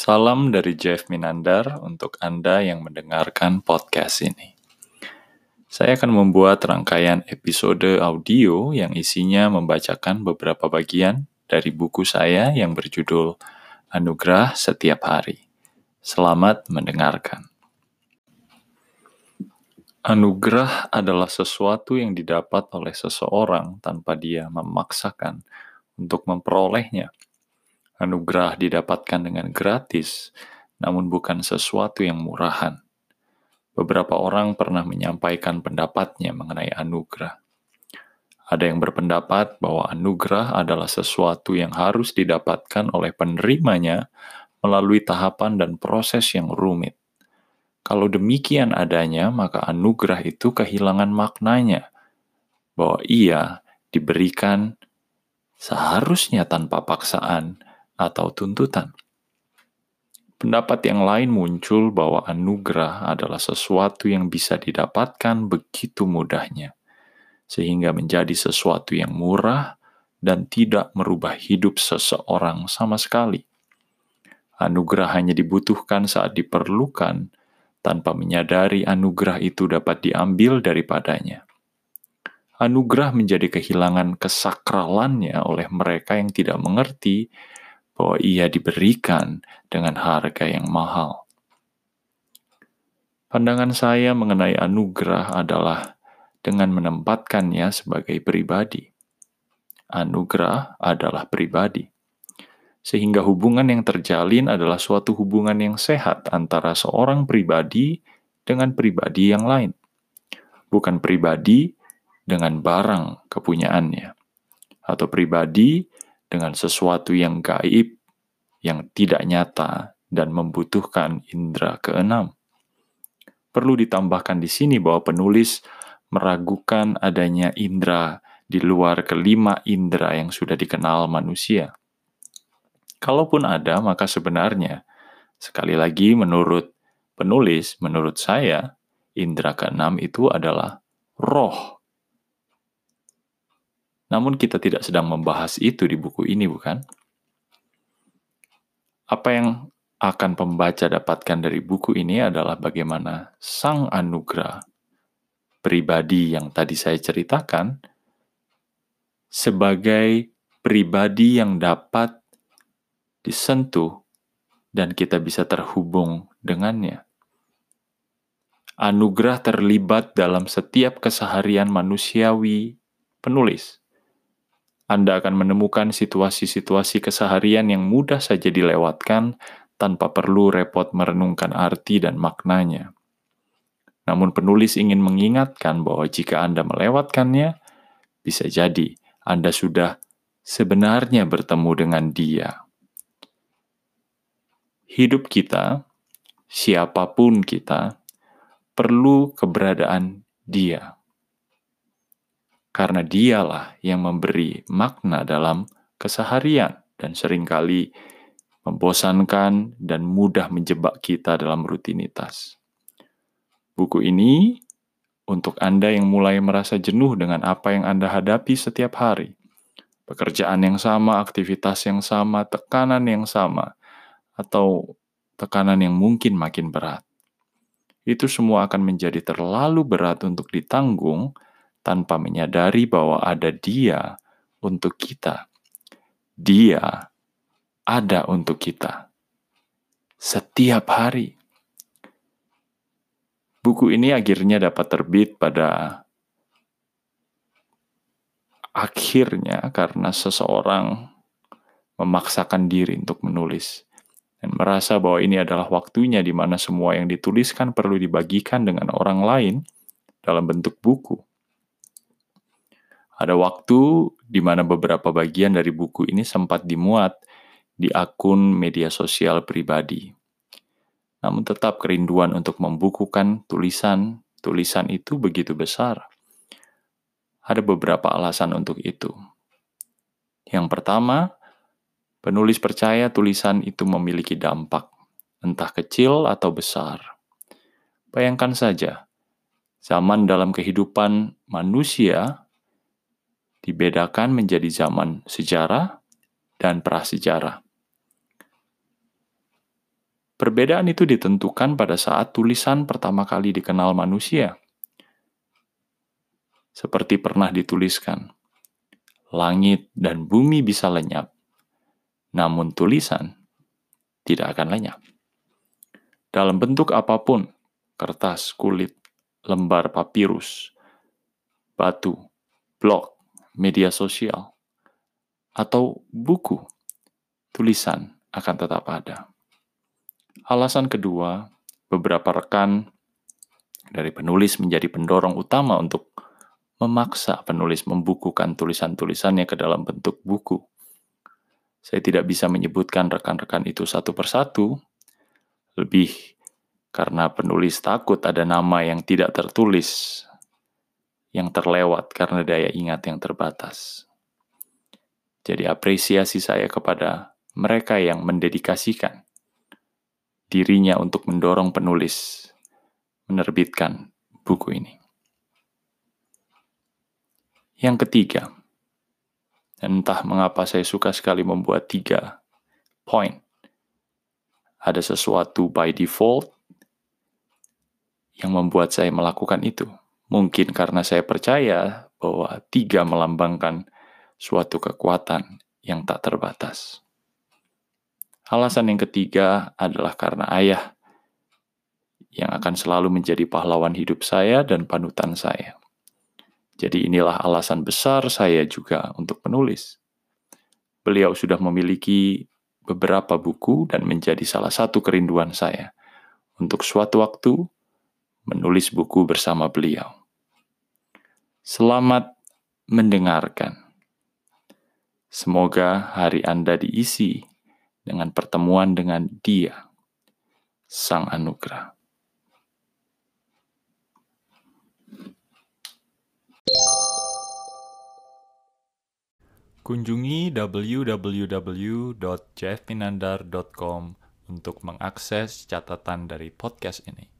Salam dari Jeff Minandar untuk Anda yang mendengarkan podcast ini. Saya akan membuat rangkaian episode audio yang isinya membacakan beberapa bagian dari buku saya yang berjudul Anugerah Setiap Hari. Selamat mendengarkan. Anugerah adalah sesuatu yang didapat oleh seseorang tanpa dia memaksakan untuk memperolehnya Anugerah didapatkan dengan gratis, namun bukan sesuatu yang murahan. Beberapa orang pernah menyampaikan pendapatnya mengenai anugerah. Ada yang berpendapat bahwa anugerah adalah sesuatu yang harus didapatkan oleh penerimanya melalui tahapan dan proses yang rumit. Kalau demikian adanya, maka anugerah itu kehilangan maknanya, bahwa ia diberikan seharusnya tanpa paksaan atau tuntutan. Pendapat yang lain muncul bahwa anugerah adalah sesuatu yang bisa didapatkan begitu mudahnya, sehingga menjadi sesuatu yang murah dan tidak merubah hidup seseorang sama sekali. Anugerah hanya dibutuhkan saat diperlukan, tanpa menyadari anugerah itu dapat diambil daripadanya. Anugerah menjadi kehilangan kesakralannya oleh mereka yang tidak mengerti bahwa ia diberikan dengan harga yang mahal. Pandangan saya mengenai anugerah adalah dengan menempatkannya sebagai pribadi. Anugerah adalah pribadi, sehingga hubungan yang terjalin adalah suatu hubungan yang sehat antara seorang pribadi dengan pribadi yang lain, bukan pribadi dengan barang kepunyaannya, atau pribadi dengan sesuatu yang gaib, yang tidak nyata, dan membutuhkan indera keenam. Perlu ditambahkan di sini bahwa penulis meragukan adanya indera di luar kelima indera yang sudah dikenal manusia. Kalaupun ada, maka sebenarnya, sekali lagi menurut penulis, menurut saya, indera keenam itu adalah roh namun kita tidak sedang membahas itu di buku ini, bukan? Apa yang akan pembaca dapatkan dari buku ini adalah bagaimana sang anugerah pribadi yang tadi saya ceritakan sebagai pribadi yang dapat disentuh dan kita bisa terhubung dengannya. Anugerah terlibat dalam setiap keseharian manusiawi penulis. Anda akan menemukan situasi-situasi keseharian yang mudah saja dilewatkan tanpa perlu repot merenungkan arti dan maknanya. Namun penulis ingin mengingatkan bahwa jika Anda melewatkannya, bisa jadi Anda sudah sebenarnya bertemu dengan Dia. Hidup kita, siapa pun kita, perlu keberadaan Dia karena dialah yang memberi makna dalam keseharian dan sering kali membosankan dan mudah menjebak kita dalam rutinitas. Buku ini untuk Anda yang mulai merasa jenuh dengan apa yang Anda hadapi setiap hari. Pekerjaan yang sama, aktivitas yang sama, tekanan yang sama, atau tekanan yang mungkin makin berat. Itu semua akan menjadi terlalu berat untuk ditanggung tanpa menyadari bahwa ada Dia untuk kita. Dia ada untuk kita setiap hari. Buku ini akhirnya dapat terbit pada akhirnya karena seseorang memaksakan diri untuk menulis dan merasa bahwa ini adalah waktunya di mana semua yang dituliskan perlu dibagikan dengan orang lain dalam bentuk buku. Ada waktu di mana beberapa bagian dari buku ini sempat dimuat di akun media sosial pribadi. Namun tetap kerinduan untuk membukukan tulisan-tulisan itu begitu besar. Ada beberapa alasan untuk itu. Yang pertama, penulis percaya tulisan itu memiliki dampak, entah kecil atau besar. Bayangkan saja, zaman dalam kehidupan manusia dibedakan menjadi zaman sejarah dan prasejarah. Perbedaan itu ditentukan pada saat tulisan pertama kali dikenal manusia. Seperti pernah dituliskan, langit dan bumi bisa lenyap, namun tulisan tidak akan lenyap. Dalam bentuk apa pun, kertas, kulit, lembar papirus, batu, blog, media sosial, atau buku, tulisan akan tetap ada. Alasan kedua, beberapa rekan dari penulis menjadi pendorong utama untuk memaksa penulis membukukan tulisan-tulisannya ke dalam bentuk buku. Saya tidak bisa menyebutkan rekan-rekan itu satu persatu, lebih karena penulis takut ada nama yang tidak tertulis, yang terlewat karena daya ingat yang terbatas. Jadi apresiasi saya kepada mereka yang mendedikasikan dirinya untuk mendorong penulis menerbitkan buku ini. Yang ketiga, entah mengapa saya suka sekali membuat tiga poin. Ada sesuatu by default yang membuat saya melakukan itu. Mungkin karena saya percaya bahwa tiga melambangkan suatu kekuatan yang tak terbatas. Alasan yang ketiga adalah karena ayah yang akan selalu menjadi pahlawan hidup saya dan panutan saya. Jadi inilah alasan besar saya juga untuk menulis. Beliau sudah memiliki beberapa buku dan menjadi salah satu kerinduan saya untuk suatu waktu menulis buku bersama beliau. Selamat mendengarkan. Semoga hari Anda diisi dengan pertemuan dengan Dia, Sang Anugerah. Kunjungi www.jeffminandar.com untuk mengakses catatan dari podcast ini.